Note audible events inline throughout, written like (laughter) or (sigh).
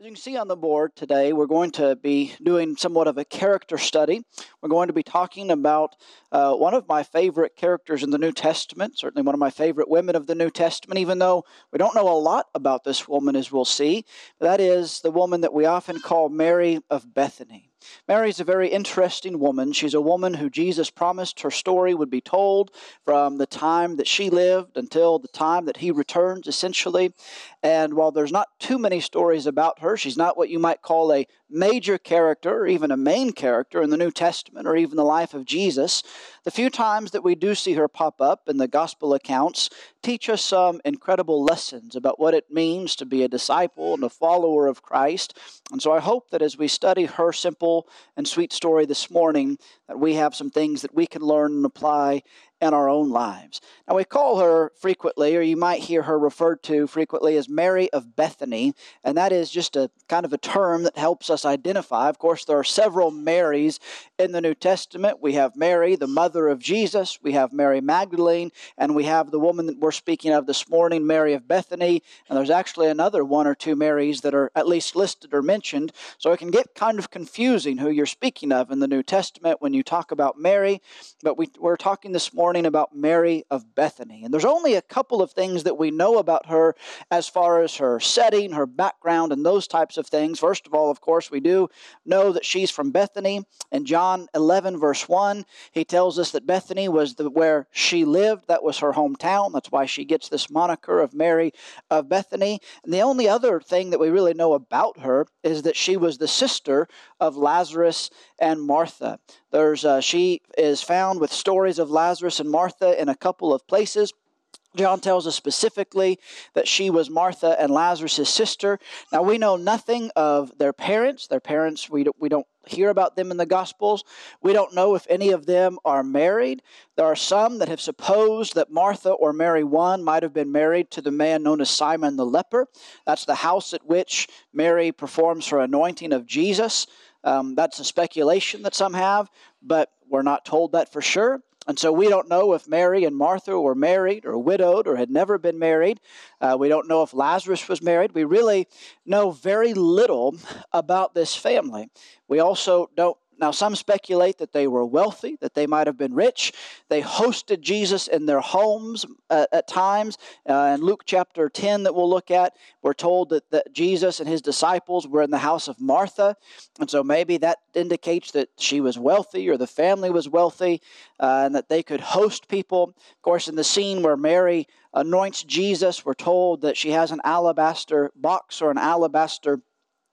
As you can see on the board today, we're going to be doing somewhat of a character study. We're going to be talking about uh, one of my favorite characters in the New Testament, certainly one of my favorite women of the New Testament, even though we don't know a lot about this woman, as we'll see. That is the woman that we often call Mary of Bethany. Mary's a very interesting woman. She's a woman who Jesus promised her story would be told from the time that she lived until the time that he returns, essentially. And while there's not too many stories about her, she's not what you might call a major character or even a main character in the New Testament or even the life of Jesus. The few times that we do see her pop up in the gospel accounts teach us some incredible lessons about what it means to be a disciple and a follower of Christ. And so I hope that as we study her simple and sweet story this morning, that we have some things that we can learn and apply in our own lives. Now, we call her frequently, or you might hear her referred to frequently as Mary of Bethany, and that is just a kind of a term that helps us identify. Of course, there are several Marys in the New Testament. We have Mary, the mother of Jesus, we have Mary Magdalene, and we have the woman that we're speaking of this morning, Mary of Bethany, and there's actually another one or two Marys that are at least listed or mentioned, so it can get kind of confusing who you're speaking of in the New Testament when you talk about Mary, but we, we're talking this morning morning about Mary of Bethany. And there's only a couple of things that we know about her as far as her setting, her background, and those types of things. First of all, of course, we do know that she's from Bethany. In John 11, verse 1, he tells us that Bethany was the, where she lived. That was her hometown. That's why she gets this moniker of Mary of Bethany. And the only other thing that we really know about her is that she was the sister of Lazarus and Martha. There's, uh, she is found with stories of Lazarus and Martha in a couple of places. John tells us specifically that she was Martha and Lazarus' sister. Now, we know nothing of their parents. Their parents, we we don't hear about them in the Gospels. We don't know if any of them are married. There are some that have supposed that Martha or Mary one might have been married to the man known as Simon the leper. That's the house at which Mary performs her anointing of Jesus. Um, that's a speculation that some have, but we're not told that for sure. And so we don't know if Mary and Martha were married or widowed or had never been married. Uh, we don't know if Lazarus was married. We really know very little about this family. We also don't now, some speculate that they were wealthy, that they might have been rich. They hosted Jesus in their homes uh, at times. Uh, in Luke chapter 10, that we'll look at, we're told that, that Jesus and his disciples were in the house of Martha. And so maybe that indicates that she was wealthy or the family was wealthy uh, and that they could host people. Of course, in the scene where Mary anoints Jesus, we're told that she has an alabaster box or an alabaster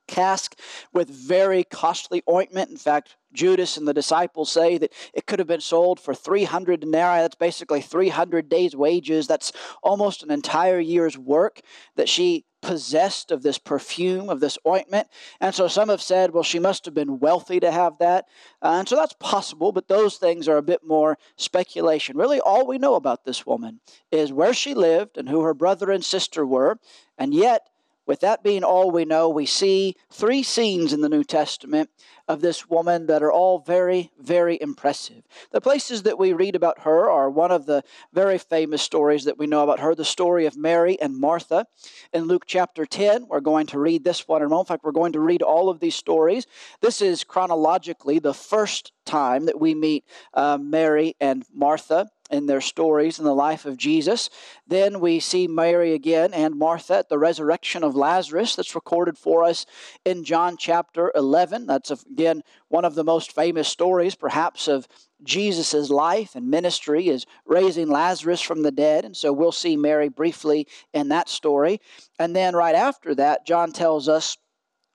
cask with very costly ointment. In fact, Judas and the disciples say that it could have been sold for 300 denarii. That's basically 300 days' wages. That's almost an entire year's work that she possessed of this perfume, of this ointment. And so some have said, well, she must have been wealthy to have that. Uh, and so that's possible, but those things are a bit more speculation. Really, all we know about this woman is where she lived and who her brother and sister were. And yet, with that being all we know, we see three scenes in the New Testament of this woman that are all very, very impressive. The places that we read about her are one of the very famous stories that we know about her, the story of Mary and Martha. In Luke chapter 10, we're going to read this one in a moment. In fact, we're going to read all of these stories. This is chronologically the first time that we meet uh, Mary and Martha in their stories in the life of Jesus. Then we see Mary again and Martha at the resurrection of Lazarus that's recorded for us in John chapter 11. That's again one of the most famous stories perhaps of Jesus' life and ministry is raising Lazarus from the dead. And so we'll see Mary briefly in that story. And then right after that, John tells us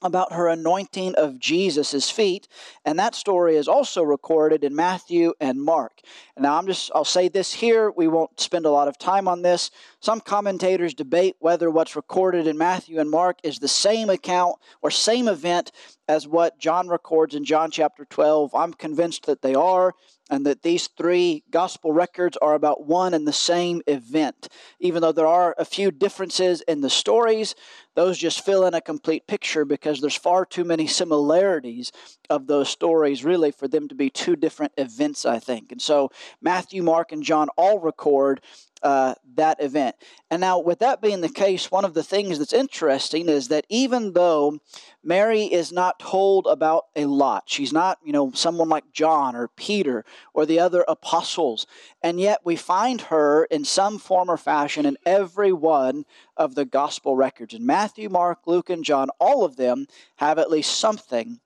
about her anointing of Jesus' feet, and that story is also recorded in Matthew and Mark. Now, I'm just, I'll say this here, we won't spend a lot of time on this. Some commentators debate whether what's recorded in Matthew and Mark is the same account or same event as what John records in John chapter 12. I'm convinced that they are, and that these three gospel records are about one and the same event. Even though there are a few differences in the stories, those just fill in a complete picture because there's far too many similarities of those stories, really, for them to be two different events, I think. And so Matthew, Mark, and John all record uh, that event. And now, with that being the case, one of the things that's interesting is that even though Mary is not told about a lot, she's not, you know, someone like John or Peter or the other apostles, and yet we find her in some form or fashion in every one of the gospel records. In Matthew, Mark, Luke, and John, all of them have at least something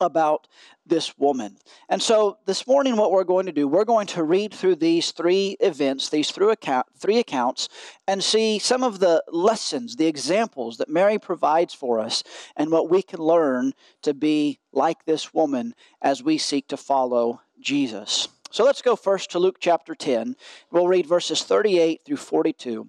about this woman. And so this morning, what we're going to do, we're going to read through these three events, these three, account, three accounts, and see some of the lessons, the examples that Mary provides for us, and what we can learn to be like this woman as we seek to follow Jesus. So let's go first to Luke chapter 10. We'll read verses 38 through 42.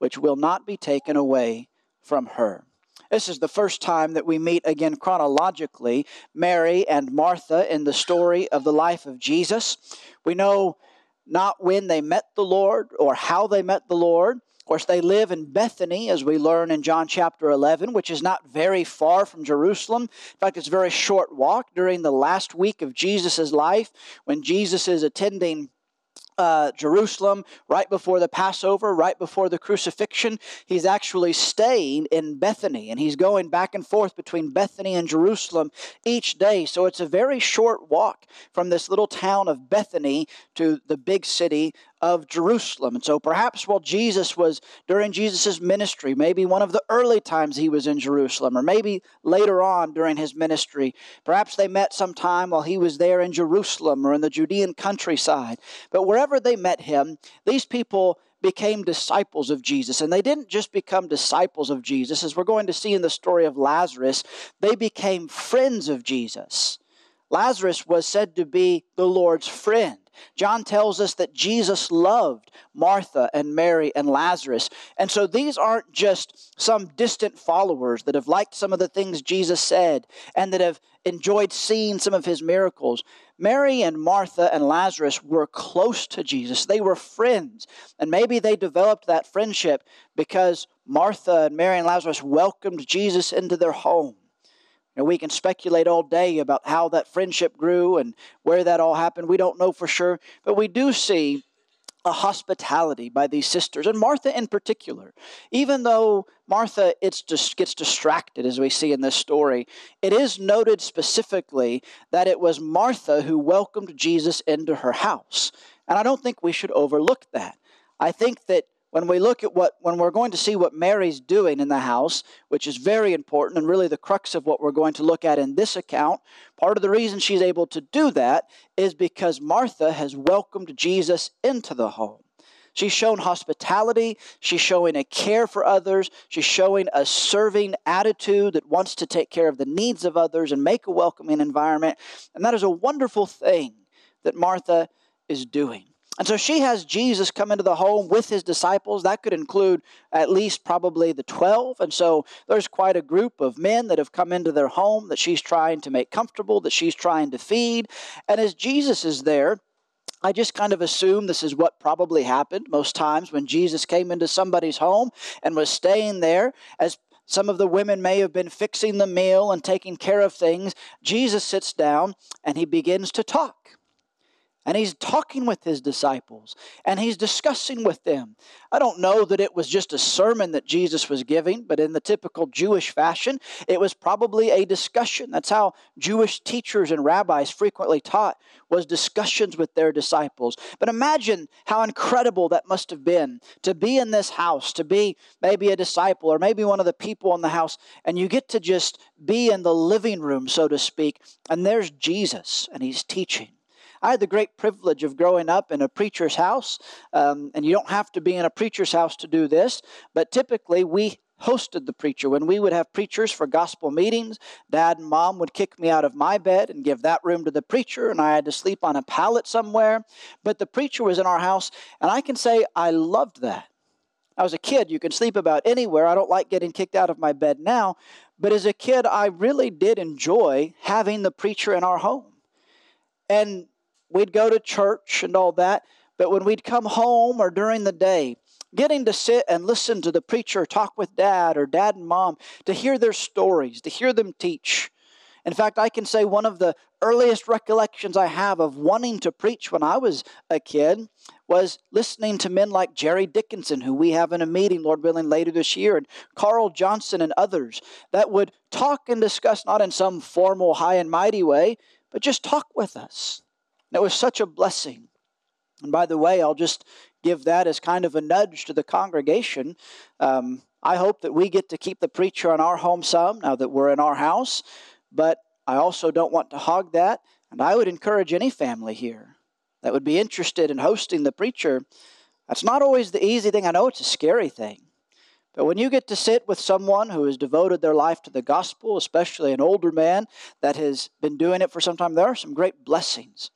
which will not be taken away from her. This is the first time that we meet again chronologically Mary and Martha in the story of the life of Jesus. We know not when they met the Lord or how they met the Lord. Of course, they live in Bethany, as we learn in John chapter 11, which is not very far from Jerusalem. In fact, it's a very short walk during the last week of Jesus' life when Jesus is attending uh, Jerusalem right before the Passover, right before the crucifixion. He's actually staying in Bethany and he's going back and forth between Bethany and Jerusalem each day. So it's a very short walk from this little town of Bethany to the big city of Jerusalem. And so perhaps while Jesus was during Jesus' ministry, maybe one of the early times he was in Jerusalem, or maybe later on during his ministry, perhaps they met sometime while he was there in Jerusalem or in the Judean countryside. But wherever they met him, these people became disciples of Jesus. And they didn't just become disciples of Jesus, as we're going to see in the story of Lazarus, they became friends of Jesus. Lazarus was said to be the Lord's friend. John tells us that Jesus loved Martha and Mary and Lazarus. And so these aren't just some distant followers that have liked some of the things Jesus said and that have enjoyed seeing some of his miracles. Mary and Martha and Lazarus were close to Jesus. They were friends. And maybe they developed that friendship because Martha and Mary and Lazarus welcomed Jesus into their home. And we can speculate all day about how that friendship grew and where that all happened. We don't know for sure, but we do see a hospitality by these sisters, and Martha in particular. Even though Martha it's just gets distracted, as we see in this story, it is noted specifically that it was Martha who welcomed Jesus into her house. And I don't think we should overlook that. I think that when we look at what, when we're going to see what Mary's doing in the house, which is very important and really the crux of what we're going to look at in this account, part of the reason she's able to do that is because Martha has welcomed Jesus into the home. She's shown hospitality. She's showing a care for others. She's showing a serving attitude that wants to take care of the needs of others and make a welcoming environment. And that is a wonderful thing that Martha is doing. And so she has Jesus come into the home with his disciples. That could include at least probably the 12. And so there's quite a group of men that have come into their home that she's trying to make comfortable, that she's trying to feed. And as Jesus is there, I just kind of assume this is what probably happened most times when Jesus came into somebody's home and was staying there as some of the women may have been fixing the meal and taking care of things. Jesus sits down and he begins to talk. And he's talking with his disciples and he's discussing with them. I don't know that it was just a sermon that Jesus was giving, but in the typical Jewish fashion, it was probably a discussion. That's how Jewish teachers and rabbis frequently taught was discussions with their disciples. But imagine how incredible that must have been to be in this house, to be maybe a disciple or maybe one of the people in the house, and you get to just be in the living room, so to speak, and there's Jesus and he's teaching. I had the great privilege of growing up in a preacher's house, um, and you don't have to be in a preacher's house to do this, but typically we hosted the preacher. When we would have preachers for gospel meetings, dad and mom would kick me out of my bed and give that room to the preacher, and I had to sleep on a pallet somewhere. But the preacher was in our house, and I can say I loved that. I was a kid, you can sleep about anywhere. I don't like getting kicked out of my bed now. But as a kid, I really did enjoy having the preacher in our home. And we'd go to church and all that. But when we'd come home or during the day, getting to sit and listen to the preacher talk with dad or dad and mom, to hear their stories, to hear them teach. In fact, I can say one of the earliest recollections I have of wanting to preach when I was a kid was listening to men like Jerry Dickinson, who we have in a meeting, Lord willing, later this year, and Carl Johnson and others that would talk and discuss not in some formal, high and mighty way, but just talk with us. It was such a blessing. And by the way, I'll just give that as kind of a nudge to the congregation. Um, I hope that we get to keep the preacher in our home some now that we're in our house, but I also don't want to hog that. And I would encourage any family here that would be interested in hosting the preacher. That's not always the easy thing. I know it's a scary thing. But when you get to sit with someone who has devoted their life to the gospel, especially an older man that has been doing it for some time, there are some great blessings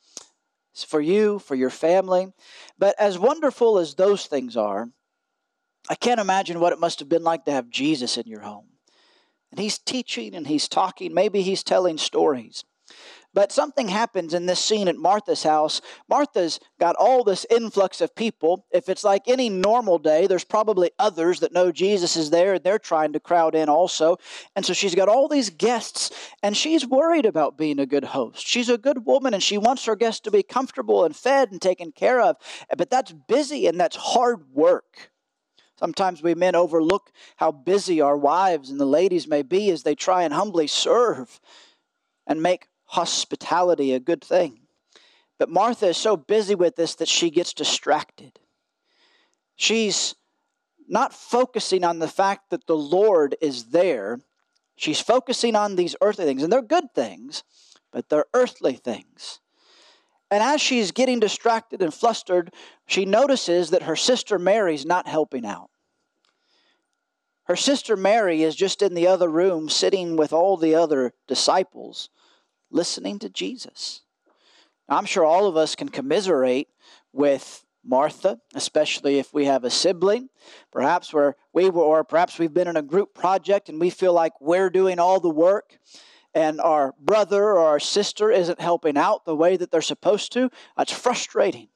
for you, for your family. But as wonderful as those things are, I can't imagine what it must have been like to have Jesus in your home. And he's teaching and he's talking, maybe he's telling stories. But something happens in this scene at Martha's house. Martha's got all this influx of people. If it's like any normal day, there's probably others that know Jesus is there and they're trying to crowd in also. And so she's got all these guests and she's worried about being a good host. She's a good woman and she wants her guests to be comfortable and fed and taken care of. But that's busy and that's hard work. Sometimes we men overlook how busy our wives and the ladies may be as they try and humbly serve and make hospitality a good thing. But Martha is so busy with this that she gets distracted. She's not focusing on the fact that the Lord is there. She's focusing on these earthly things, and they're good things, but they're earthly things. And as she's getting distracted and flustered, she notices that her sister Mary's not helping out. Her sister Mary is just in the other room sitting with all the other disciples listening to Jesus. I'm sure all of us can commiserate with Martha, especially if we have a sibling. Perhaps where we were, or perhaps we've been in a group project and we feel like we're doing all the work and our brother or our sister isn't helping out the way that they're supposed to. That's frustrating.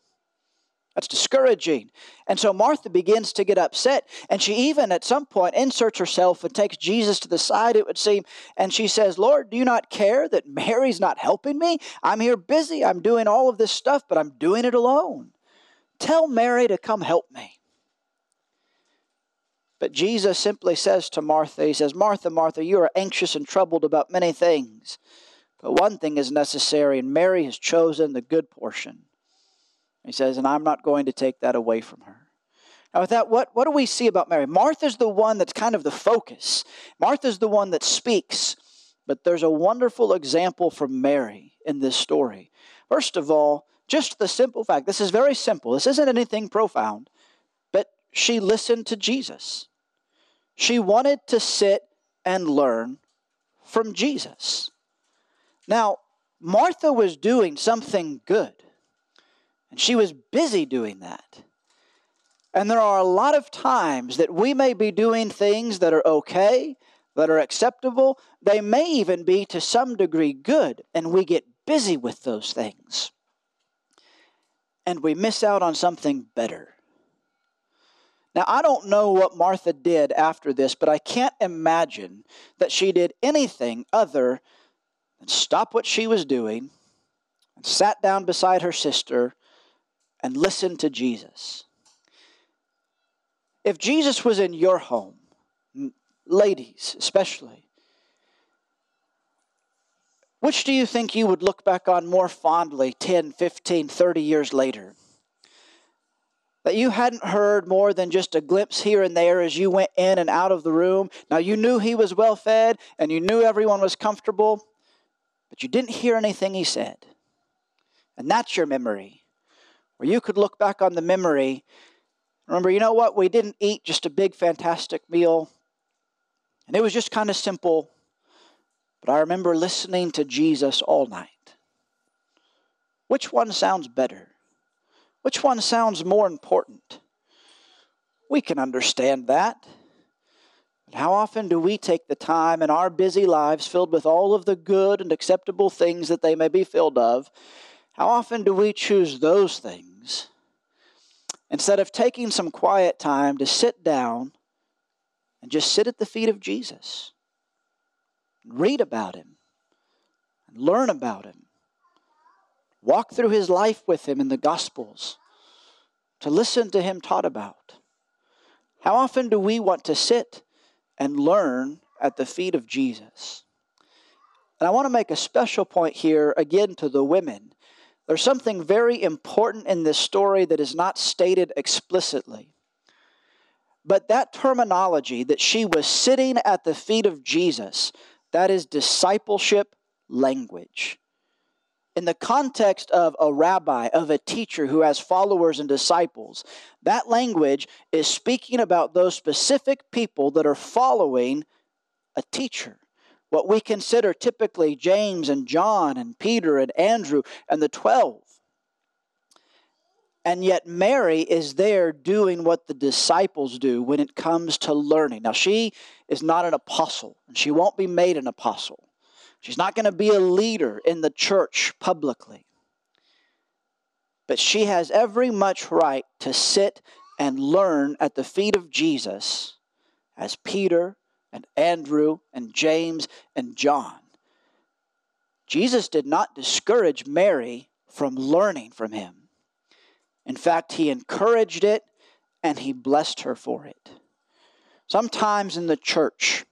That's discouraging. And so Martha begins to get upset. And she even at some point inserts herself and takes Jesus to the side, it would seem. And she says, Lord, do you not care that Mary's not helping me? I'm here busy. I'm doing all of this stuff, but I'm doing it alone. Tell Mary to come help me. But Jesus simply says to Martha, He says, Martha, Martha, you are anxious and troubled about many things. But one thing is necessary, and Mary has chosen the good portion he says, and I'm not going to take that away from her. Now, with that, what, what do we see about Mary? Martha's the one that's kind of the focus. Martha's the one that speaks, but there's a wonderful example from Mary in this story. First of all, just the simple fact this is very simple, this isn't anything profound, but she listened to Jesus. She wanted to sit and learn from Jesus. Now, Martha was doing something good. And she was busy doing that. And there are a lot of times that we may be doing things that are okay, that are acceptable. They may even be to some degree good, and we get busy with those things. And we miss out on something better. Now, I don't know what Martha did after this, but I can't imagine that she did anything other than stop what she was doing and sat down beside her sister and listen to Jesus. If Jesus was in your home, ladies especially, which do you think you would look back on more fondly 10, 15, 30 years later? That you hadn't heard more than just a glimpse here and there as you went in and out of the room. Now, you knew he was well fed and you knew everyone was comfortable, but you didn't hear anything he said. And that's your memory where you could look back on the memory. Remember, you know what? We didn't eat just a big, fantastic meal, and it was just kind of simple. But I remember listening to Jesus all night. Which one sounds better? Which one sounds more important? We can understand that. But how often do we take the time in our busy lives filled with all of the good and acceptable things that they may be filled of? How often do we choose those things instead of taking some quiet time to sit down and just sit at the feet of Jesus? Read about him, and learn about him, walk through his life with him in the Gospels, to listen to him taught about. How often do we want to sit and learn at the feet of Jesus. And I want to make a special point here again to the women. There's something very important in this story that is not stated explicitly. But that terminology that she was sitting at the feet of Jesus, that is discipleship language in the context of a rabbi, of a teacher who has followers and disciples, that language is speaking about those specific people that are following a teacher. What we consider typically James and John and Peter and Andrew and the 12. And yet, Mary is there doing what the disciples do when it comes to learning. Now, she is not an apostle, and she won't be made an apostle. She's not going to be a leader in the church publicly. But she has every much right to sit and learn at the feet of Jesus as Peter and Andrew and James and John. Jesus did not discourage Mary from learning from him. In fact, he encouraged it and he blessed her for it. Sometimes in the church,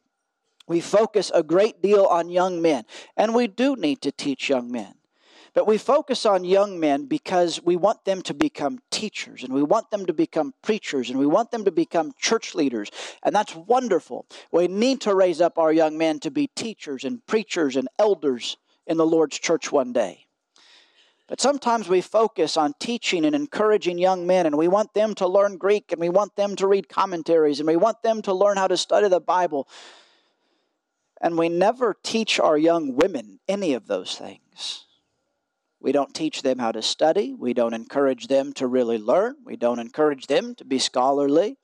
we focus a great deal on young men, and we do need to teach young men. But we focus on young men because we want them to become teachers and we want them to become preachers and we want them to become church leaders. And that's wonderful. We need to raise up our young men to be teachers and preachers and elders in the Lord's church one day. But sometimes we focus on teaching and encouraging young men, and we want them to learn Greek, and we want them to read commentaries, and we want them to learn how to study the Bible. And we never teach our young women any of those things. We don't teach them how to study. We don't encourage them to really learn. We don't encourage them to be scholarly.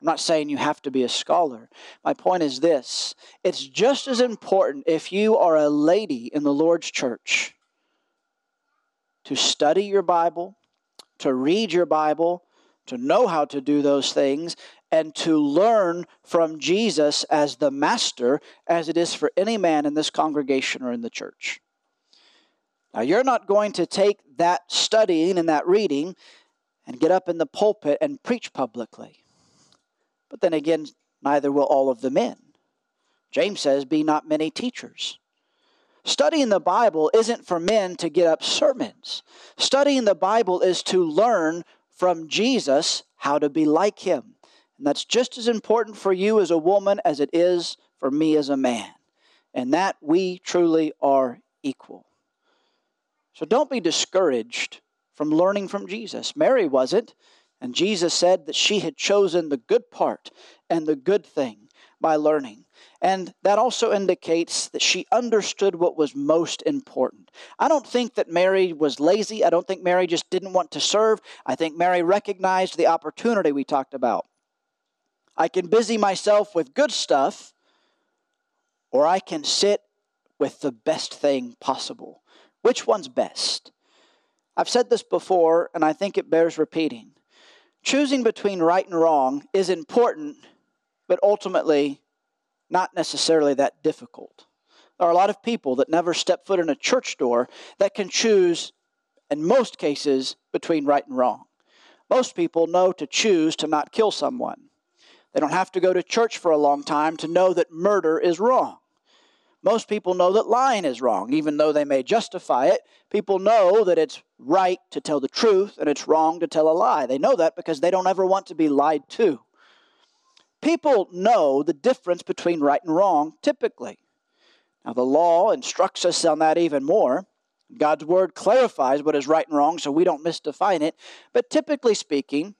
I'm not saying you have to be a scholar. My point is this it's just as important if you are a lady in the Lord's church to study your Bible, to read your Bible, to know how to do those things, and to learn from Jesus as the master as it is for any man in this congregation or in the church. Now, you're not going to take that studying and that reading and get up in the pulpit and preach publicly. But then again, neither will all of the men. James says, Be not many teachers. Studying the Bible isn't for men to get up sermons. Studying the Bible is to learn from Jesus how to be like him. And that's just as important for you as a woman as it is for me as a man. And that we truly are equal. So don't be discouraged from learning from Jesus. Mary wasn't, and Jesus said that she had chosen the good part and the good thing by learning. And that also indicates that she understood what was most important. I don't think that Mary was lazy. I don't think Mary just didn't want to serve. I think Mary recognized the opportunity we talked about. I can busy myself with good stuff, or I can sit with the best thing possible. Which one's best? I've said this before, and I think it bears repeating. Choosing between right and wrong is important, but ultimately not necessarily that difficult. There are a lot of people that never step foot in a church door that can choose, in most cases, between right and wrong. Most people know to choose to not kill someone. They don't have to go to church for a long time to know that murder is wrong. Most people know that lying is wrong, even though they may justify it. People know that it's right to tell the truth and it's wrong to tell a lie. They know that because they don't ever want to be lied to. People know the difference between right and wrong typically. Now, the law instructs us on that even more. God's word clarifies what is right and wrong so we don't misdefine it. But typically speaking,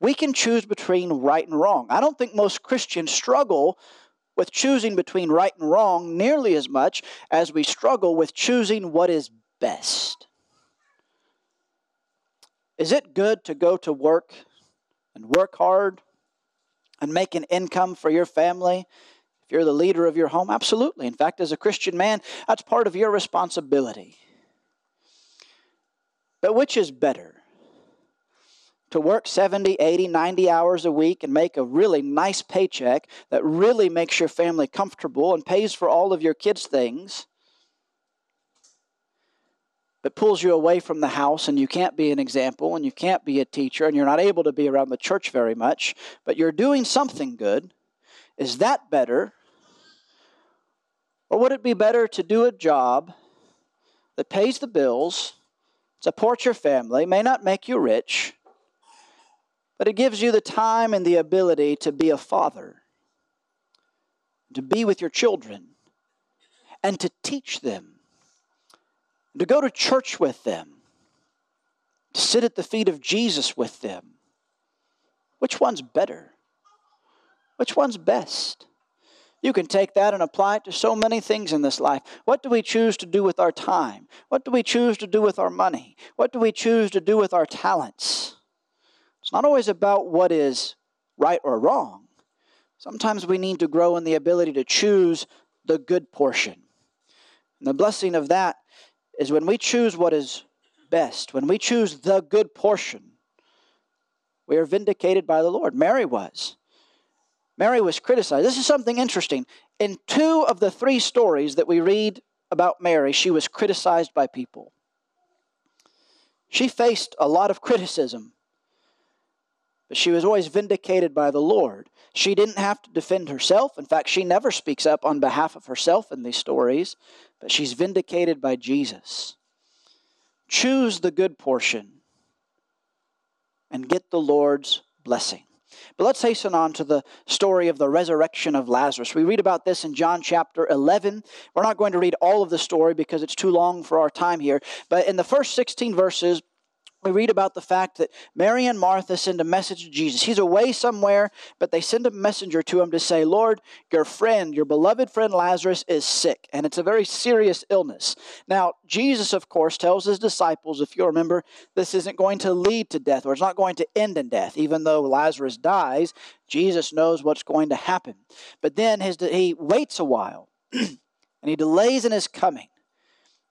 we can choose between right and wrong. I don't think most Christians struggle with choosing between right and wrong nearly as much as we struggle with choosing what is best. Is it good to go to work and work hard and make an income for your family? If you're the leader of your home, absolutely. In fact, as a Christian man, that's part of your responsibility. But which is better? To work 70, 80, 90 hours a week and make a really nice paycheck that really makes your family comfortable and pays for all of your kids' things, but pulls you away from the house and you can't be an example and you can't be a teacher and you're not able to be around the church very much, but you're doing something good. Is that better? Or would it be better to do a job that pays the bills, supports your family, may not make you rich, but it gives you the time and the ability to be a father, to be with your children, and to teach them to go to church with them, to sit at the feet of Jesus with them. Which one's better? Which one's best? You can take that and apply it to so many things in this life. What do we choose to do with our time? What do we choose to do with our money? What do we choose to do with our talents? It's not always about what is right or wrong. Sometimes we need to grow in the ability to choose the good portion. And the blessing of that is when we choose what is best, when we choose the good portion, we are vindicated by the Lord. Mary was. Mary was criticized. This is something interesting. In two of the three stories that we read about Mary, she was criticized by people. She faced a lot of criticism, but she was always vindicated by the Lord. She didn't have to defend herself. In fact, she never speaks up on behalf of herself in these stories, but she's vindicated by Jesus. Choose the good portion and get the Lord's blessing. But let's hasten on to the story of the resurrection of Lazarus. We read about this in John chapter 11. We're not going to read all of the story because it's too long for our time here. But in the first 16 verses, we read about the fact that Mary and Martha send a message to Jesus. He's away somewhere, but they send a messenger to him to say, Lord, your friend, your beloved friend Lazarus is sick, and it's a very serious illness. Now, Jesus, of course, tells his disciples, if you remember, this isn't going to lead to death, or it's not going to end in death. Even though Lazarus dies, Jesus knows what's going to happen. But then his, he waits a while, (clears throat) and he delays in his coming.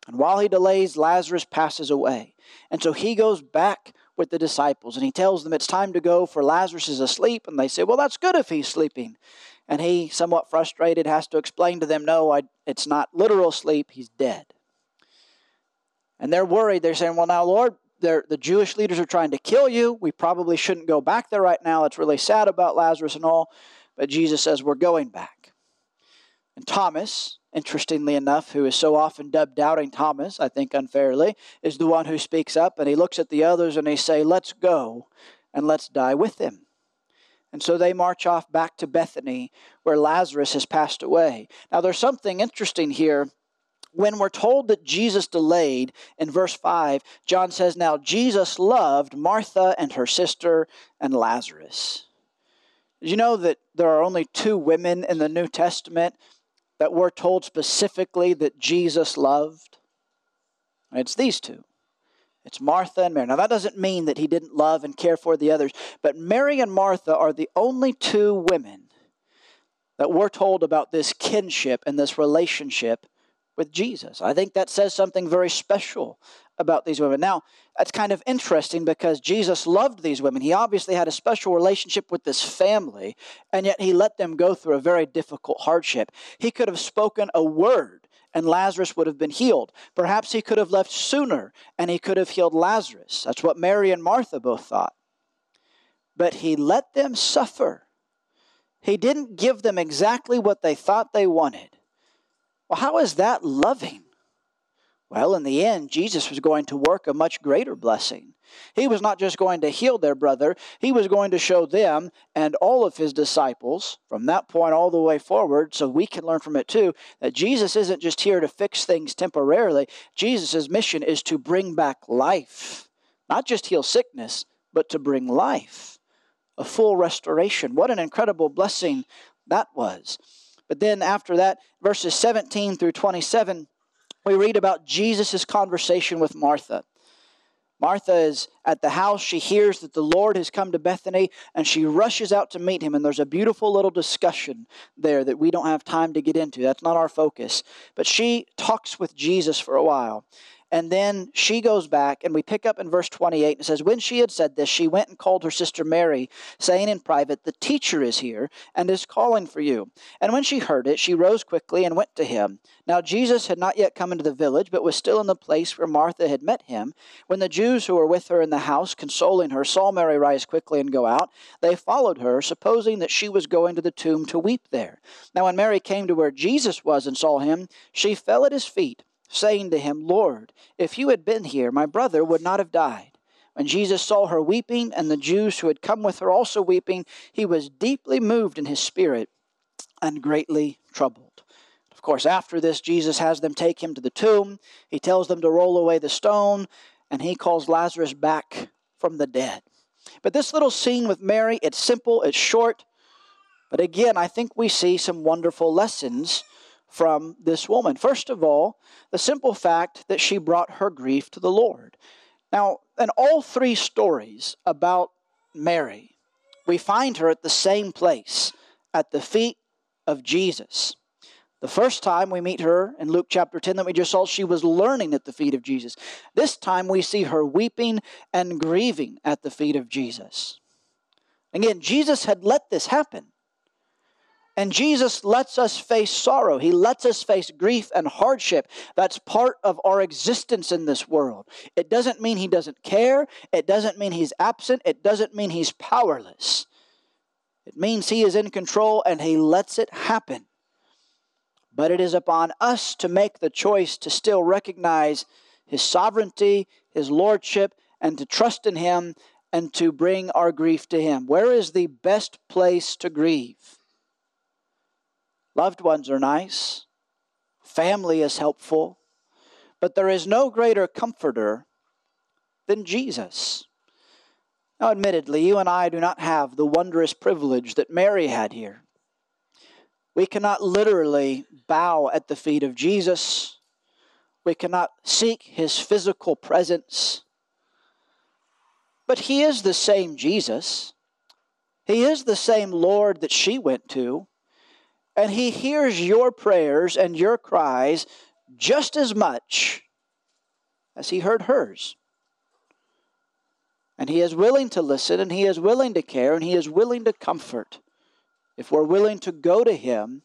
And while he delays, Lazarus passes away. And so he goes back with the disciples and he tells them it's time to go for Lazarus is asleep. And they say, Well, that's good if he's sleeping. And he, somewhat frustrated, has to explain to them, No, I, it's not literal sleep, he's dead. And they're worried. They're saying, Well, now, Lord, the Jewish leaders are trying to kill you. We probably shouldn't go back there right now. It's really sad about Lazarus and all. But Jesus says, We're going back. And Thomas, interestingly enough, who is so often dubbed Doubting Thomas, I think unfairly, is the one who speaks up and he looks at the others and they say, Let's go and let's die with him. And so they march off back to Bethany where Lazarus has passed away. Now, there's something interesting here. When we're told that Jesus delayed in verse 5, John says, Now Jesus loved Martha and her sister and Lazarus. Did you know that there are only two women in the New Testament that we're told specifically that Jesus loved? It's these two. It's Martha and Mary. Now, that doesn't mean that he didn't love and care for the others, but Mary and Martha are the only two women that we're told about this kinship and this relationship with Jesus. I think that says something very special about these women. Now, that's kind of interesting because Jesus loved these women. He obviously had a special relationship with this family, and yet he let them go through a very difficult hardship. He could have spoken a word and Lazarus would have been healed. Perhaps he could have left sooner and he could have healed Lazarus. That's what Mary and Martha both thought. But he let them suffer. He didn't give them exactly what they thought they wanted. Well, how is that loving? Well, in the end, Jesus was going to work a much greater blessing. He was not just going to heal their brother, he was going to show them and all of his disciples from that point all the way forward, so we can learn from it too, that Jesus isn't just here to fix things temporarily. Jesus' mission is to bring back life, not just heal sickness, but to bring life, a full restoration. What an incredible blessing that was. But then after that, verses 17 through 27, we read about Jesus' conversation with Martha. Martha is at the house. She hears that the Lord has come to Bethany and she rushes out to meet him. And there's a beautiful little discussion there that we don't have time to get into. That's not our focus. But she talks with Jesus for a while. And then she goes back, and we pick up in verse 28. and says, When she had said this, she went and called her sister Mary, saying in private, The teacher is here and is calling for you. And when she heard it, she rose quickly and went to him. Now Jesus had not yet come into the village, but was still in the place where Martha had met him. When the Jews who were with her in the house, consoling her, saw Mary rise quickly and go out, they followed her, supposing that she was going to the tomb to weep there. Now when Mary came to where Jesus was and saw him, she fell at his feet saying to him, Lord, if you had been here, my brother would not have died. When Jesus saw her weeping, and the Jews who had come with her also weeping, he was deeply moved in his spirit and greatly troubled. Of course, after this, Jesus has them take him to the tomb. He tells them to roll away the stone, and he calls Lazarus back from the dead. But this little scene with Mary, it's simple, it's short, but again, I think we see some wonderful lessons from this woman. First of all, the simple fact that she brought her grief to the Lord. Now, in all three stories about Mary, we find her at the same place, at the feet of Jesus. The first time we meet her in Luke chapter 10 that we just saw, she was learning at the feet of Jesus. This time we see her weeping and grieving at the feet of Jesus. Again, Jesus had let this happen. And Jesus lets us face sorrow. He lets us face grief and hardship. That's part of our existence in this world. It doesn't mean He doesn't care. It doesn't mean He's absent. It doesn't mean He's powerless. It means He is in control and He lets it happen. But it is upon us to make the choice to still recognize His sovereignty, His lordship, and to trust in Him and to bring our grief to Him. Where is the best place to grieve? Loved ones are nice, family is helpful, but there is no greater comforter than Jesus. Now, admittedly, you and I do not have the wondrous privilege that Mary had here. We cannot literally bow at the feet of Jesus. We cannot seek his physical presence. But he is the same Jesus. He is the same Lord that she went to. And He hears your prayers and your cries just as much as He heard hers. And He is willing to listen, and He is willing to care, and He is willing to comfort if we're willing to go to Him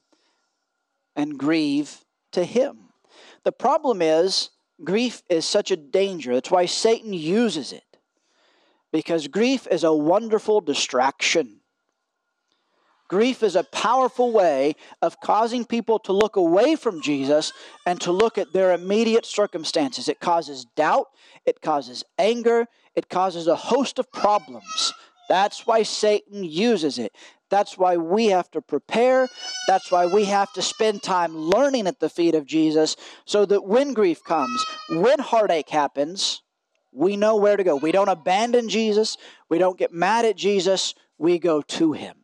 and grieve to Him. The problem is, grief is such a danger. That's why Satan uses it. Because grief is a wonderful distraction. Grief is a powerful way of causing people to look away from Jesus and to look at their immediate circumstances. It causes doubt, it causes anger, it causes a host of problems. That's why Satan uses it. That's why we have to prepare. That's why we have to spend time learning at the feet of Jesus so that when grief comes, when heartache happens, we know where to go. We don't abandon Jesus, we don't get mad at Jesus, we go to him.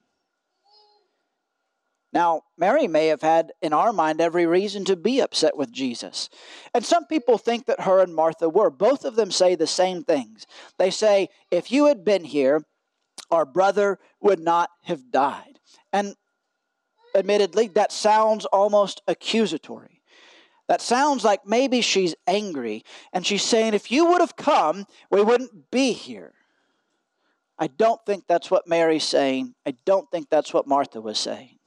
Now, Mary may have had, in our mind, every reason to be upset with Jesus. And some people think that her and Martha were. Both of them say the same things. They say, if you had been here, our brother would not have died. And admittedly, that sounds almost accusatory. That sounds like maybe she's angry and she's saying, if you would have come, we wouldn't be here. I don't think that's what Mary's saying. I don't think that's what Martha was saying.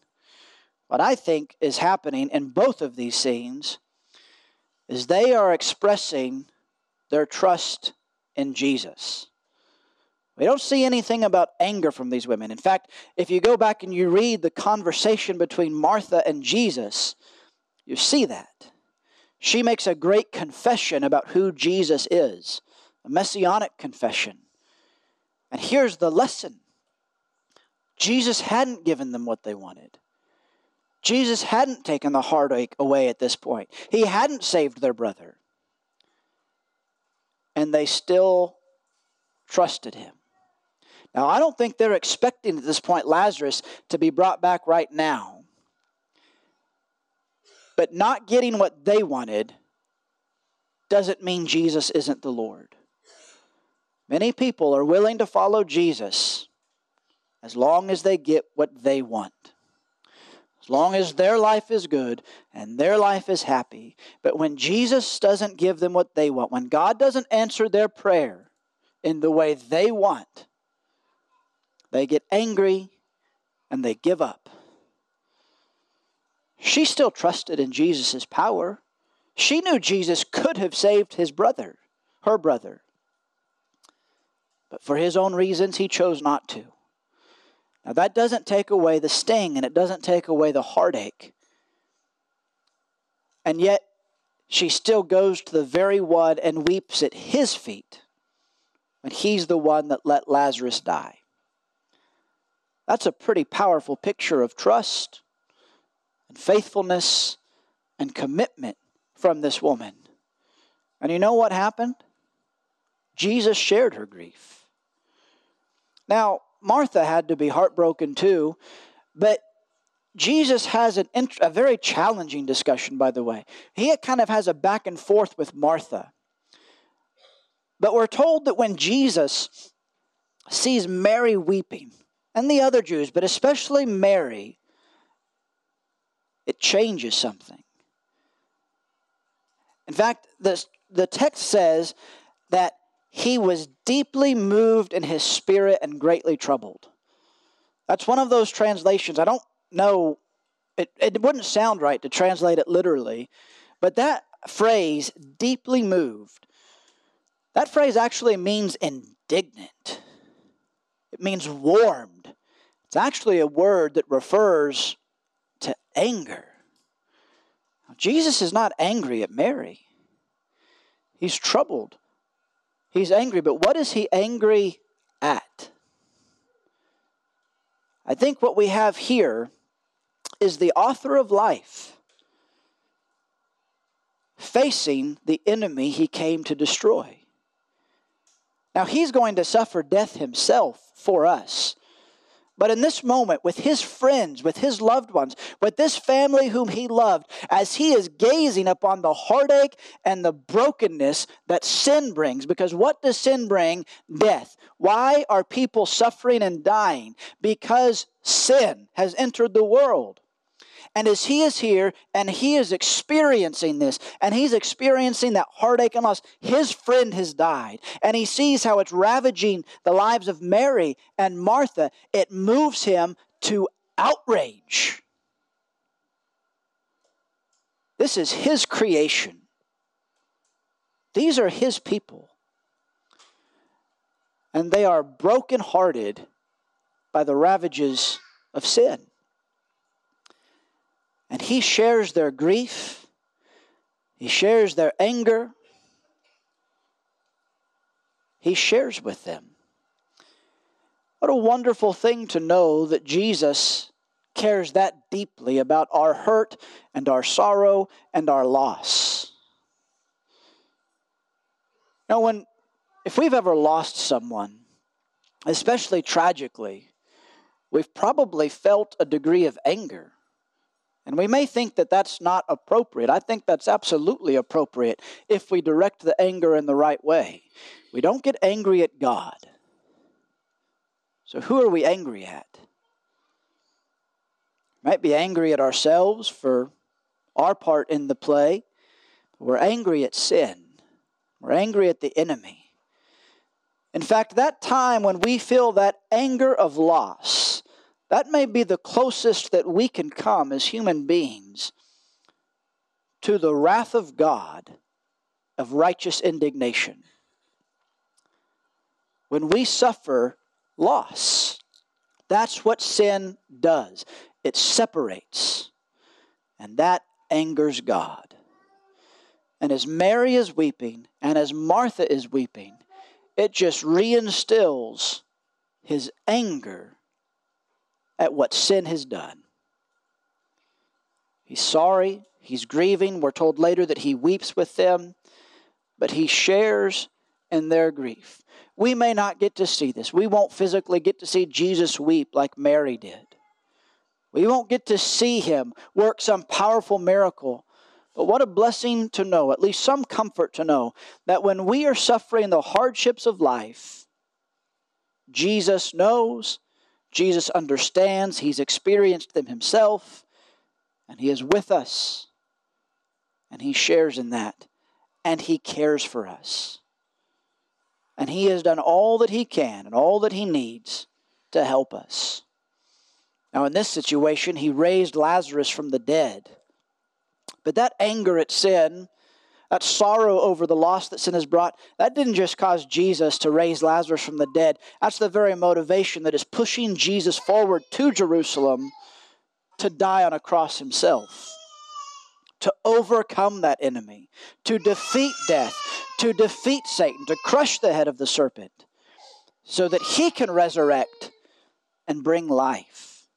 What I think is happening in both of these scenes is they are expressing their trust in Jesus. We don't see anything about anger from these women. In fact, if you go back and you read the conversation between Martha and Jesus, you see that. She makes a great confession about who Jesus is, a messianic confession. And here's the lesson Jesus hadn't given them what they wanted. Jesus hadn't taken the heartache away at this point, He hadn't saved their brother. And they still trusted Him. Now, I don't think they're expecting at this point Lazarus to be brought back right now. But not getting what they wanted doesn't mean Jesus isn't the Lord. Many people are willing to follow Jesus as long as they get what they want. As long as their life is good and their life is happy. But when Jesus doesn't give them what they want, when God doesn't answer their prayer in the way they want, they get angry and they give up. She still trusted in Jesus' power. She knew Jesus could have saved his brother, her brother. But for his own reasons, he chose not to. Now, that doesn't take away the sting and it doesn't take away the heartache. And yet, she still goes to the very one and weeps at his feet when he's the one that let Lazarus die. That's a pretty powerful picture of trust and faithfulness and commitment from this woman. And you know what happened? Jesus shared her grief. Now, Martha had to be heartbroken too, but Jesus has an int- a very challenging discussion, by the way. He kind of has a back and forth with Martha. But we're told that when Jesus sees Mary weeping, and the other Jews, but especially Mary, it changes something. In fact, the, the text says that he was deeply moved in his spirit and greatly troubled. That's one of those translations. I don't know, it, it wouldn't sound right to translate it literally, but that phrase, deeply moved, that phrase actually means indignant. It means warmed. It's actually a word that refers to anger. Now, Jesus is not angry at Mary, he's troubled He's angry, but what is he angry at? I think what we have here is the author of life facing the enemy he came to destroy. Now, he's going to suffer death himself for us. But in this moment, with his friends, with his loved ones, with this family whom he loved, as he is gazing upon the heartache and the brokenness that sin brings, because what does sin bring? Death. Why are people suffering and dying? Because sin has entered the world. And as he is here and he is experiencing this, and he's experiencing that heartache and loss, his friend has died. And he sees how it's ravaging the lives of Mary and Martha. It moves him to outrage. This is his creation, these are his people. And they are brokenhearted by the ravages of sin. And he shares their grief, he shares their anger, he shares with them. What a wonderful thing to know that Jesus cares that deeply about our hurt and our sorrow and our loss. Now, when if we've ever lost someone, especially tragically, we've probably felt a degree of anger. And we may think that that's not appropriate. I think that's absolutely appropriate if we direct the anger in the right way. We don't get angry at God. So, who are we angry at? We might be angry at ourselves for our part in the play. We're angry at sin. We're angry at the enemy. In fact, that time when we feel that anger of loss, that may be the closest that we can come as human beings to the wrath of God of righteous indignation. When we suffer loss, that's what sin does it separates, and that angers God. And as Mary is weeping, and as Martha is weeping, it just reinstills his anger at what sin has done. He's sorry, he's grieving. We're told later that he weeps with them, but he shares in their grief. We may not get to see this. We won't physically get to see Jesus weep like Mary did. We won't get to see him work some powerful miracle. But what a blessing to know, at least some comfort to know, that when we are suffering the hardships of life, Jesus knows, Jesus understands, He's experienced them Himself, and He is with us, and He shares in that, and He cares for us. And He has done all that He can and all that He needs to help us. Now, in this situation, He raised Lazarus from the dead. But that anger at sin, that sorrow over the loss that sin has brought, that didn't just cause Jesus to raise Lazarus from the dead. That's the very motivation that is pushing Jesus forward to Jerusalem to die on a cross himself, to overcome that enemy, to defeat death, to defeat Satan, to crush the head of the serpent, so that he can resurrect and bring life.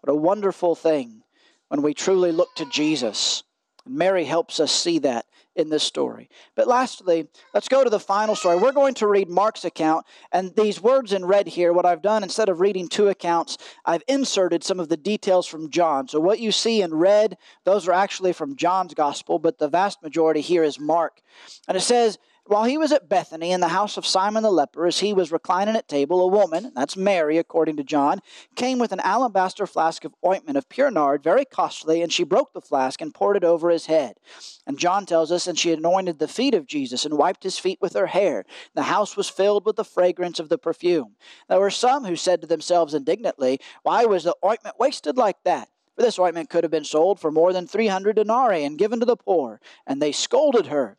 What a wonderful thing when we truly look to Jesus Mary helps us see that in this story. But lastly, let's go to the final story. We're going to read Mark's account, and these words in red here, what I've done, instead of reading two accounts, I've inserted some of the details from John. So what you see in red, those are actually from John's gospel, but the vast majority here is Mark. And it says, while he was at Bethany in the house of Simon the leper, as he was reclining at table, a woman, that's Mary according to John, came with an alabaster flask of ointment of pure nard, very costly, and she broke the flask and poured it over his head. And John tells us, and she anointed the feet of Jesus and wiped his feet with her hair. The house was filled with the fragrance of the perfume. There were some who said to themselves indignantly, Why was the ointment wasted like that? For this ointment could have been sold for more than 300 denarii and given to the poor. And they scolded her.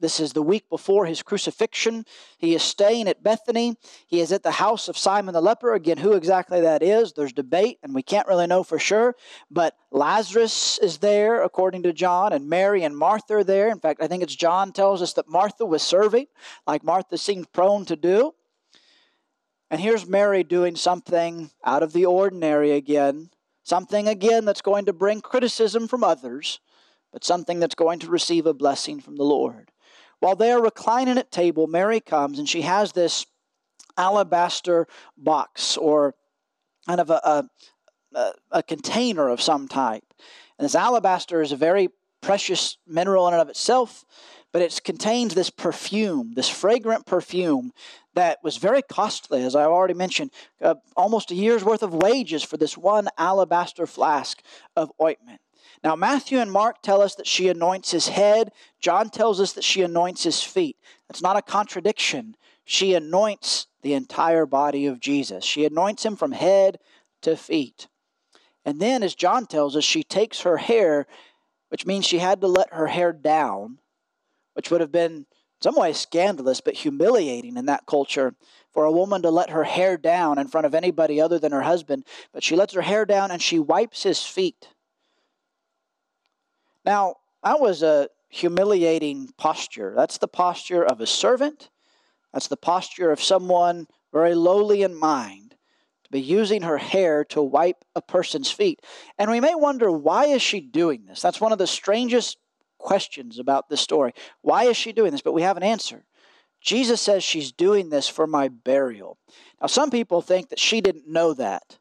this is the week before his crucifixion. He is staying at Bethany. He is at the house of Simon the leper. Again, who exactly that is, there's debate, and we can't really know for sure. But Lazarus is there, according to John, and Mary and Martha are there. In fact, I think it's John tells us that Martha was serving, like Martha seemed prone to do. And here's Mary doing something out of the ordinary again, something again that's going to bring criticism from others, but something that's going to receive a blessing from the Lord. While they are reclining at table, Mary comes and she has this alabaster box or kind of a, a, a container of some type. And this alabaster is a very precious mineral in and of itself, but it contains this perfume, this fragrant perfume that was very costly, as I've already mentioned, uh, almost a year's worth of wages for this one alabaster flask of ointment. Now, Matthew and Mark tell us that she anoints his head. John tells us that she anoints his feet. That's not a contradiction. She anoints the entire body of Jesus. She anoints him from head to feet. And then, as John tells us, she takes her hair, which means she had to let her hair down, which would have been some ways scandalous but humiliating in that culture for a woman to let her hair down in front of anybody other than her husband. But she lets her hair down and she wipes his feet. Now, that was a humiliating posture. That's the posture of a servant. That's the posture of someone very lowly in mind to be using her hair to wipe a person's feet. And we may wonder why is she doing this? That's one of the strangest questions about this story. Why is she doing this? But we have an answer. Jesus says she's doing this for my burial. Now, some people think that she didn't know that.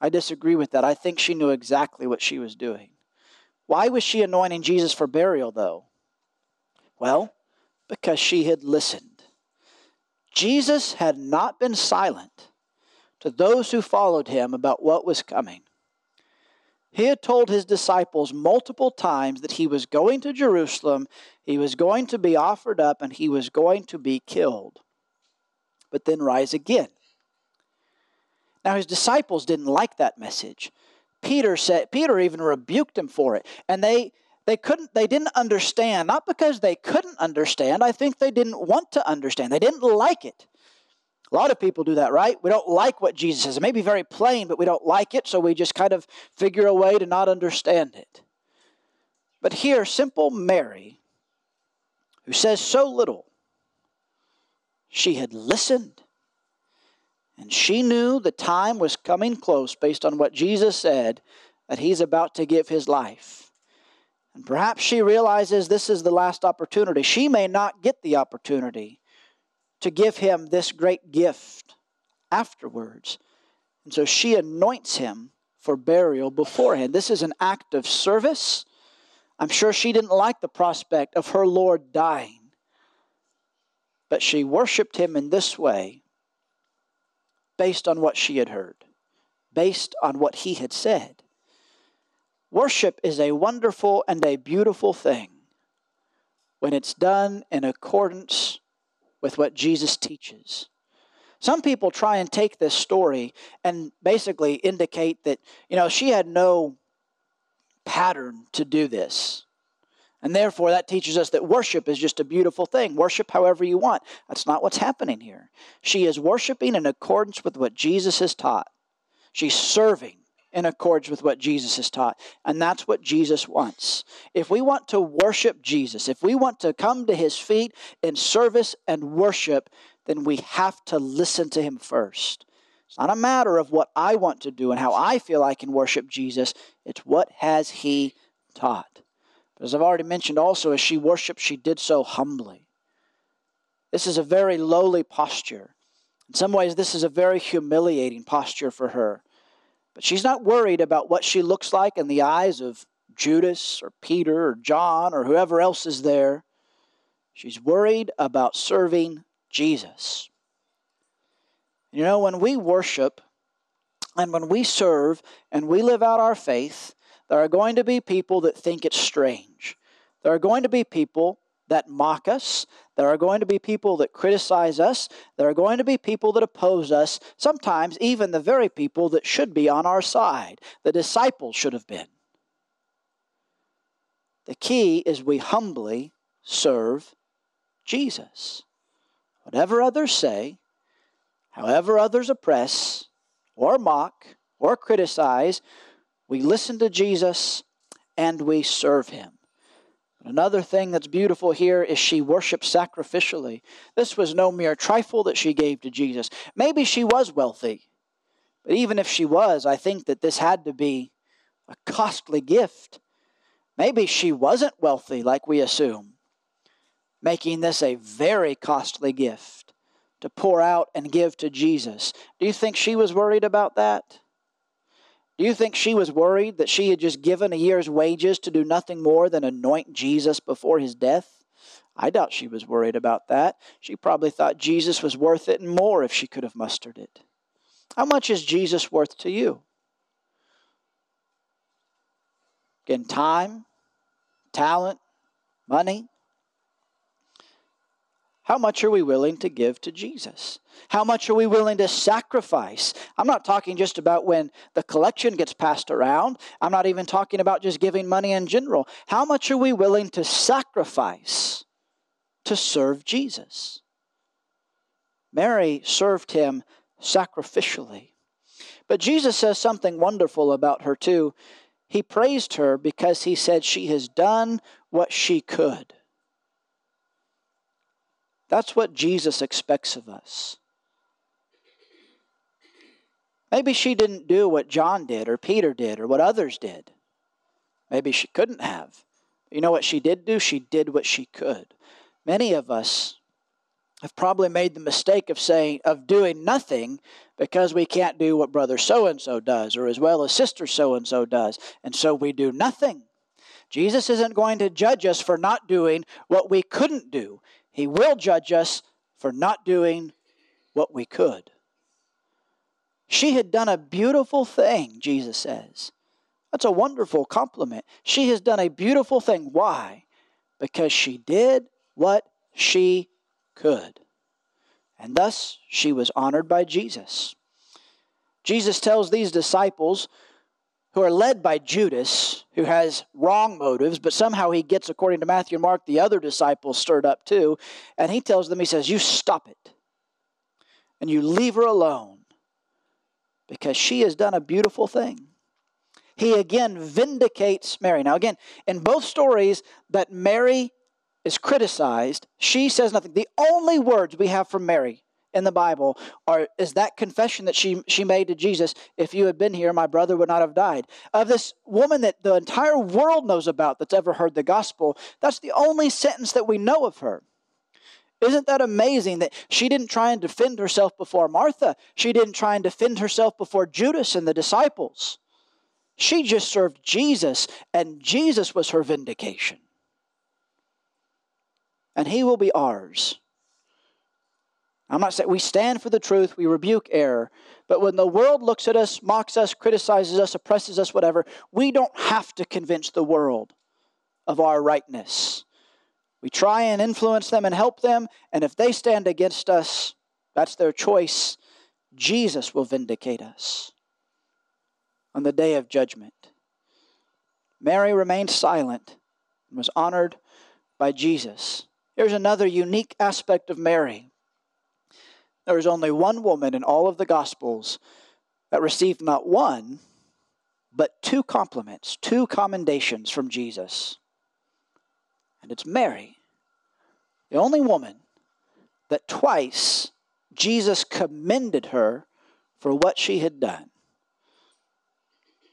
I disagree with that. I think she knew exactly what she was doing. Why was she anointing Jesus for burial, though? Well, because she had listened. Jesus had not been silent to those who followed him about what was coming. He had told his disciples multiple times that he was going to Jerusalem, he was going to be offered up, and he was going to be killed, but then rise again. Now, his disciples didn't like that message. Peter said Peter even rebuked him for it. And they they couldn't they didn't understand, not because they couldn't understand, I think they didn't want to understand. They didn't like it. A lot of people do that, right? We don't like what Jesus says. It may be very plain, but we don't like it, so we just kind of figure a way to not understand it. But here, simple Mary, who says so little, she had listened and she knew the time was coming close based on what Jesus said that he's about to give his life. And perhaps she realizes this is the last opportunity. She may not get the opportunity to give him this great gift afterwards. And so she anoints him for burial beforehand. This is an act of service. I'm sure she didn't like the prospect of her Lord dying, but she worshiped him in this way based on what she had heard, based on what he had said. Worship is a wonderful and a beautiful thing when it's done in accordance with what Jesus teaches. Some people try and take this story and basically indicate that, you know, she had no pattern to do this. And therefore, that teaches us that worship is just a beautiful thing. Worship however you want. That's not what's happening here. She is worshiping in accordance with what Jesus has taught. She's serving in accordance with what Jesus has taught. And that's what Jesus wants. If we want to worship Jesus, if we want to come to his feet in service and worship, then we have to listen to him first. It's not a matter of what I want to do and how I feel I can worship Jesus. It's what has he taught. As I've already mentioned also, as she worshiped, she did so humbly. This is a very lowly posture. In some ways, this is a very humiliating posture for her. But she's not worried about what she looks like in the eyes of Judas or Peter or John or whoever else is there. She's worried about serving Jesus. You know, when we worship and when we serve and we live out our faith, there are going to be people that think it's strange. There are going to be people that mock us. There are going to be people that criticize us. There are going to be people that oppose us. Sometimes even the very people that should be on our side. The disciples should have been. The key is we humbly serve Jesus. Whatever others say, however others oppress, or mock, or criticize, we listen to Jesus and we serve him. Another thing that's beautiful here is she worshiped sacrificially. This was no mere trifle that she gave to Jesus. Maybe she was wealthy, but even if she was, I think that this had to be a costly gift. Maybe she wasn't wealthy like we assume, making this a very costly gift to pour out and give to Jesus. Do you think she was worried about that? Do you think she was worried that she had just given a year's wages to do nothing more than anoint Jesus before his death? I doubt she was worried about that. She probably thought Jesus was worth it and more if she could have mustered it. How much is Jesus worth to you? Again, time, talent, money, how much are we willing to give to Jesus? How much are we willing to sacrifice? I'm not talking just about when the collection gets passed around. I'm not even talking about just giving money in general. How much are we willing to sacrifice to serve Jesus? Mary served him sacrificially. But Jesus says something wonderful about her, too. He praised her because he said she has done what she could. That's what Jesus expects of us. Maybe she didn't do what John did or Peter did or what others did. Maybe she couldn't have. You know what she did do? She did what she could. Many of us have probably made the mistake of saying of doing nothing because we can't do what brother so and so does or as well as sister so and so does and so we do nothing. Jesus isn't going to judge us for not doing what we couldn't do. He will judge us for not doing what we could. She had done a beautiful thing, Jesus says. That's a wonderful compliment. She has done a beautiful thing. Why? Because she did what she could. And thus she was honored by Jesus. Jesus tells these disciples who are led by Judas, who has wrong motives, but somehow he gets, according to Matthew and Mark, the other disciples stirred up too. And he tells them, he says, You stop it. And you leave her alone because she has done a beautiful thing. he again vindicates Mary. Now, again, in both stories that Mary is criticized, she says nothing. The only words we have from Mary in the Bible are is that confession that she she made to Jesus, if you had been here, my brother would not have died. Of this woman that the entire world knows about that's ever heard the gospel, that's the only sentence that we know of her. Isn't that amazing that she didn't try and defend herself before Martha? She didn't try and defend herself before Judas and the disciples. She just served Jesus, and Jesus was her vindication. And he will be ours. I'm not saying we stand for the truth, we rebuke error. But when the world looks at us, mocks us, criticizes us, oppresses us, whatever, we don't have to convince the world of our rightness. We try and influence them and help them, and if they stand against us, that's their choice. Jesus will vindicate us on the day of judgment. Mary remained silent and was honored by Jesus. Here's another unique aspect of Mary. There is only one woman in all of the Gospels that received not one, but two compliments, two commendations from Jesus and it's Mary, the only woman that twice Jesus commended her for what she had done.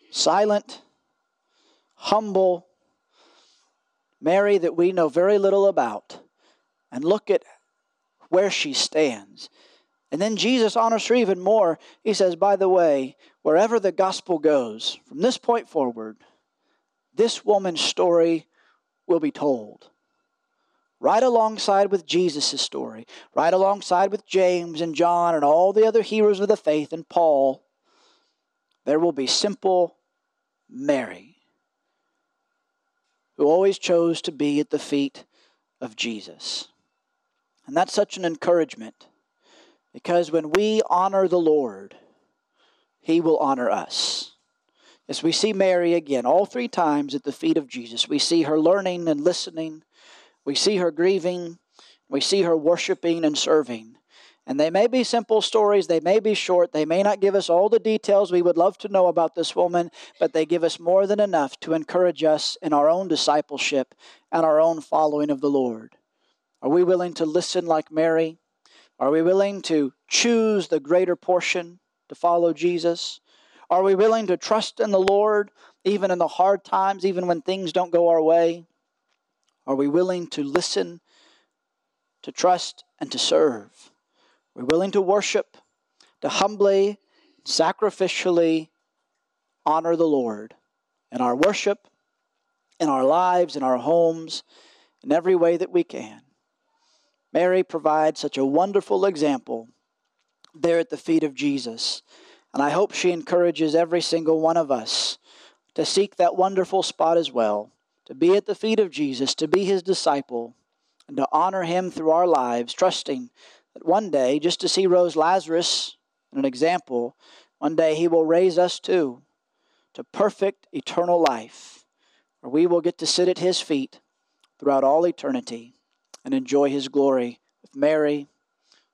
Silent, humble, Mary that we know very little about, and look at where she stands. And then Jesus honors her even more. He says, By the way, wherever the gospel goes, from this point forward, this woman's story will be told. Right alongside with Jesus' story, right alongside with James and John and all the other heroes of the faith and Paul, there will be simple Mary, who always chose to be at the feet of Jesus. And that's such an encouragement because when we honor the Lord, He will honor us. As we see Mary again, all three times at the feet of Jesus, we see her learning and listening, we see her grieving, we see her worshiping and serving. And they may be simple stories, they may be short, they may not give us all the details we would love to know about this woman, but they give us more than enough to encourage us in our own discipleship and our own following of the Lord. Are we willing to listen like Mary? Are we willing to choose the greater portion to follow Jesus? Are we willing to trust in the Lord even in the hard times, even when things don't go our way? Are we willing to listen, to trust, and to serve? We're willing to worship, to humbly, sacrificially honor the Lord in our worship, in our lives, in our homes, in every way that we can. Mary provides such a wonderful example there at the feet of Jesus. And I hope she encourages every single one of us to seek that wonderful spot as well, to be at the feet of Jesus, to be his disciple, and to honor him through our lives, trusting that one day, just as he rose Lazarus in an example, one day he will raise us too to perfect eternal life, where we will get to sit at his feet throughout all eternity and enjoy his glory with Mary,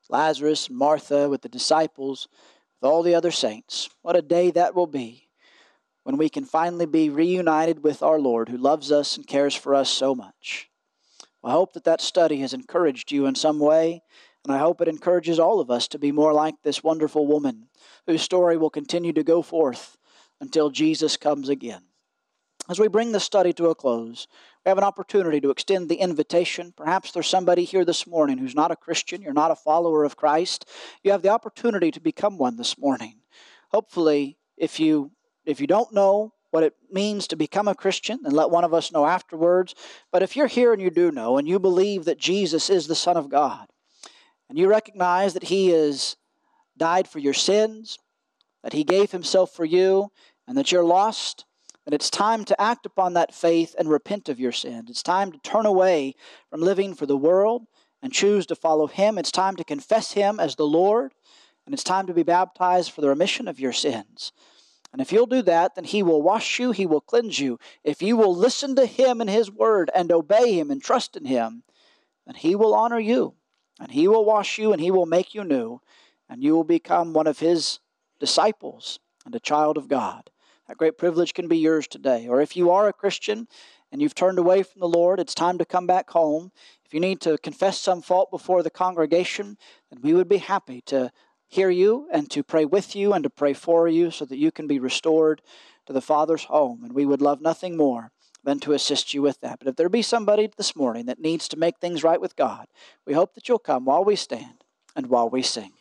Lazarus, Martha, with the disciples with all the other saints. What a day that will be when we can finally be reunited with our Lord who loves us and cares for us so much. I hope that that study has encouraged you in some way, and I hope it encourages all of us to be more like this wonderful woman whose story will continue to go forth until Jesus comes again. As we bring the study to a close, we have an opportunity to extend the invitation. Perhaps there's somebody here this morning who's not a Christian, you're not a follower of Christ. You have the opportunity to become one this morning. Hopefully, if you if you don't know what it means to become a Christian, and let one of us know afterwards. But if you're here and you do know, and you believe that Jesus is the Son of God, and you recognize that He has died for your sins, that He gave Himself for you, and that you're lost, and it's time to act upon that faith and repent of your sin. It's time to turn away from living for the world and choose to follow Him. It's time to confess Him as the Lord. And it's time to be baptized for the remission of your sins. And if you'll do that, then He will wash you, He will cleanse you. If you will listen to Him and His word and obey Him and trust in Him, then He will honor you. And He will wash you and He will make you new. And you will become one of His disciples and a child of God. That great privilege can be yours today. Or if you are a Christian and you've turned away from the Lord, it's time to come back home. If you need to confess some fault before the congregation, then we would be happy to hear you and to pray with you and to pray for you so that you can be restored to the Father's home. And we would love nothing more than to assist you with that. But if there be somebody this morning that needs to make things right with God, we hope that you'll come while we stand and while we sing.